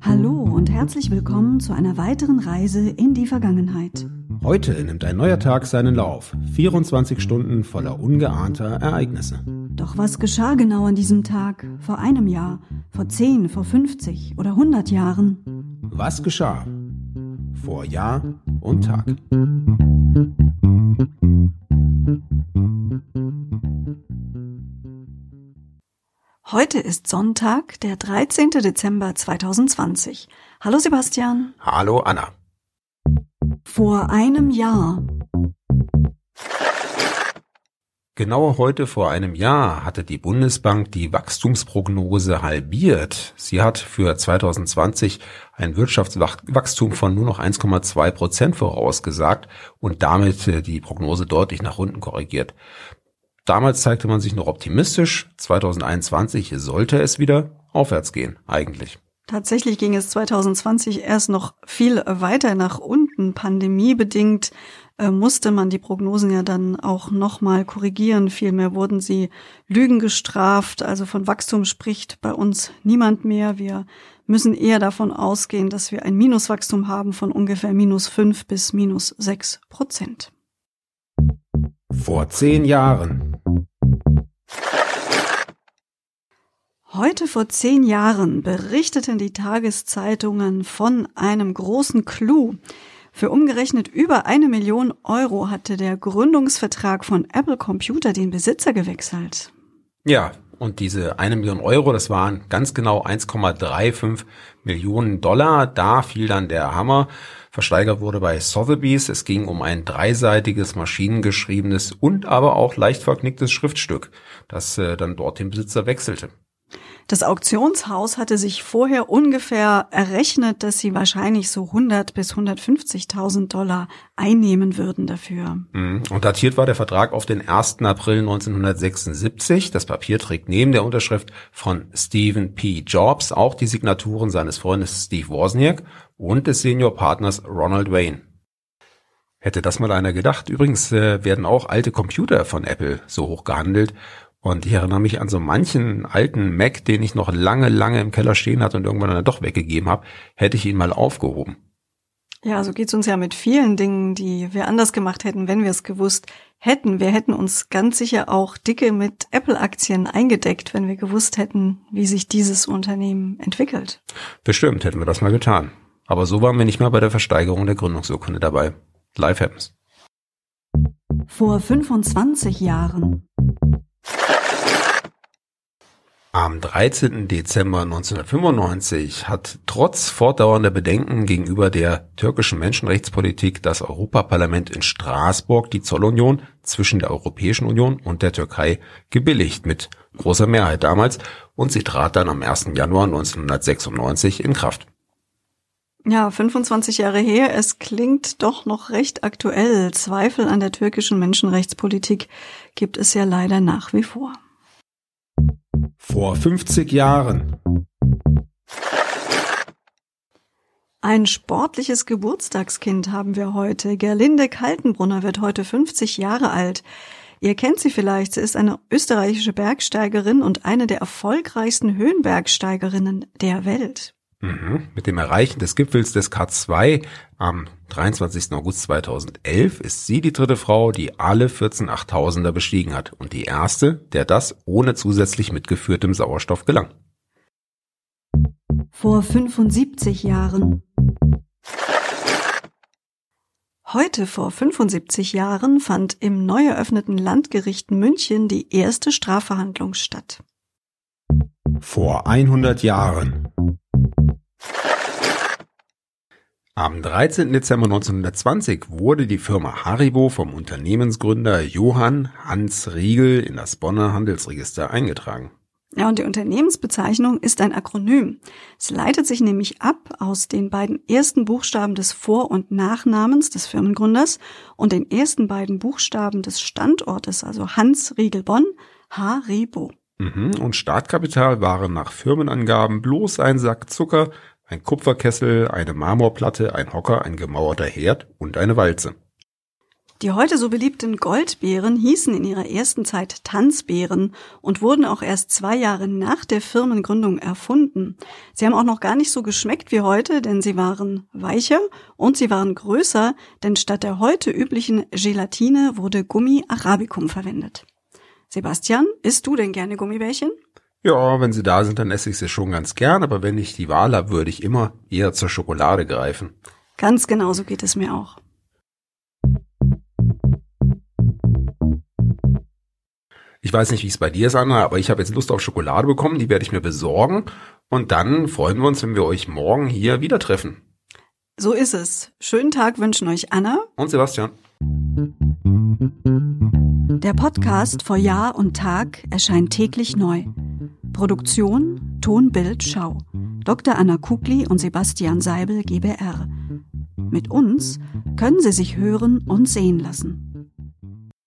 Hallo und herzlich willkommen zu einer weiteren Reise in die Vergangenheit. Heute nimmt ein neuer Tag seinen Lauf. 24 Stunden voller ungeahnter Ereignisse. Doch was geschah genau an diesem Tag? Vor einem Jahr? Vor 10, vor 50 oder 100 Jahren? Was geschah? Vor Jahr und Tag. Heute ist Sonntag, der 13. Dezember 2020. Hallo Sebastian. Hallo Anna. Vor einem Jahr. Genau heute vor einem Jahr hatte die Bundesbank die Wachstumsprognose halbiert. Sie hat für 2020 ein Wirtschaftswachstum von nur noch 1,2 Prozent vorausgesagt und damit äh, die Prognose deutlich nach unten korrigiert. Damals zeigte man sich noch optimistisch. 2021 sollte es wieder aufwärts gehen, eigentlich. Tatsächlich ging es 2020 erst noch viel weiter nach unten. Pandemiebedingt äh, musste man die Prognosen ja dann auch nochmal korrigieren. Vielmehr wurden sie Lügen gestraft. Also von Wachstum spricht bei uns niemand mehr. Wir müssen eher davon ausgehen, dass wir ein Minuswachstum haben von ungefähr minus fünf bis minus sechs Prozent. Vor zehn Jahren. Heute vor zehn Jahren berichteten die Tageszeitungen von einem großen Clou. Für umgerechnet über eine Million Euro hatte der Gründungsvertrag von Apple Computer den Besitzer gewechselt. Ja, und diese eine Million Euro, das waren ganz genau 1,35 Millionen Dollar. Da fiel dann der Hammer. Versteigert wurde bei Sotheby's. Es ging um ein dreiseitiges, maschinengeschriebenes und aber auch leicht verknicktes Schriftstück, das äh, dann dort den Besitzer wechselte. Das Auktionshaus hatte sich vorher ungefähr errechnet, dass sie wahrscheinlich so 100 bis 150.000 Dollar einnehmen würden dafür. Mhm. Und datiert war der Vertrag auf den 1. April 1976. Das Papier trägt neben der Unterschrift von Stephen P. Jobs auch die Signaturen seines Freundes Steve Wozniak und des Seniorpartners Ronald Wayne. Hätte das mal einer gedacht. Übrigens äh, werden auch alte Computer von Apple so hoch gehandelt und ich erinnere mich an so manchen alten Mac, den ich noch lange, lange im Keller stehen hatte und irgendwann dann doch weggegeben habe, hätte ich ihn mal aufgehoben. Ja, so geht's uns ja mit vielen Dingen, die wir anders gemacht hätten, wenn wir es gewusst hätten. Wir hätten uns ganz sicher auch dicke mit Apple-Aktien eingedeckt, wenn wir gewusst hätten, wie sich dieses Unternehmen entwickelt. Bestimmt hätten wir das mal getan. Aber so waren wir nicht mal bei der Versteigerung der Gründungsurkunde dabei. Live happens. Vor 25 Jahren. Am 13. Dezember 1995 hat trotz fortdauernder Bedenken gegenüber der türkischen Menschenrechtspolitik das Europaparlament in Straßburg die Zollunion zwischen der Europäischen Union und der Türkei gebilligt mit großer Mehrheit damals und sie trat dann am 1. Januar 1996 in Kraft. Ja, 25 Jahre her. Es klingt doch noch recht aktuell. Zweifel an der türkischen Menschenrechtspolitik gibt es ja leider nach wie vor. Vor 50 Jahren. Ein sportliches Geburtstagskind haben wir heute. Gerlinde Kaltenbrunner wird heute 50 Jahre alt. Ihr kennt sie vielleicht. Sie ist eine österreichische Bergsteigerin und eine der erfolgreichsten Höhenbergsteigerinnen der Welt. Mhm. Mit dem Erreichen des Gipfels des K2 am 23. August 2011 ist sie die dritte Frau, die alle 14 Achttausender bestiegen hat und die erste, der das ohne zusätzlich mitgeführtem Sauerstoff gelang. Vor 75 Jahren. Heute vor 75 Jahren fand im neu eröffneten Landgericht München die erste Strafverhandlung statt. Vor 100 Jahren. Am 13. Dezember 1920 wurde die Firma Haribo vom Unternehmensgründer Johann Hans Riegel in das Bonner Handelsregister eingetragen. Ja, und die Unternehmensbezeichnung ist ein Akronym. Es leitet sich nämlich ab aus den beiden ersten Buchstaben des Vor- und Nachnamens des Firmengründers und den ersten beiden Buchstaben des Standortes, also Hans Riegel Bonn, Haribo. Mhm, und Startkapital waren nach Firmenangaben bloß ein Sack Zucker, ein Kupferkessel, eine Marmorplatte, ein Hocker, ein gemauerter Herd und eine Walze. Die heute so beliebten Goldbeeren hießen in ihrer ersten Zeit Tanzbeeren und wurden auch erst zwei Jahre nach der Firmengründung erfunden. Sie haben auch noch gar nicht so geschmeckt wie heute, denn sie waren weicher und sie waren größer, denn statt der heute üblichen Gelatine wurde Gummi Arabicum verwendet. Sebastian, isst du denn gerne Gummibärchen? Ja, wenn sie da sind, dann esse ich sie schon ganz gern, aber wenn ich die Wahl habe, würde ich immer eher zur Schokolade greifen. Ganz genau so geht es mir auch. Ich weiß nicht, wie es bei dir ist, Anna, aber ich habe jetzt Lust auf Schokolade bekommen, die werde ich mir besorgen. Und dann freuen wir uns, wenn wir euch morgen hier wieder treffen. So ist es. Schönen Tag wünschen euch Anna und Sebastian. Der Podcast vor Jahr und Tag erscheint täglich neu. Produktion Ton, Bild, Schau. Dr. Anna Kugli und Sebastian Seibel GBR. Mit uns können Sie sich hören und sehen lassen.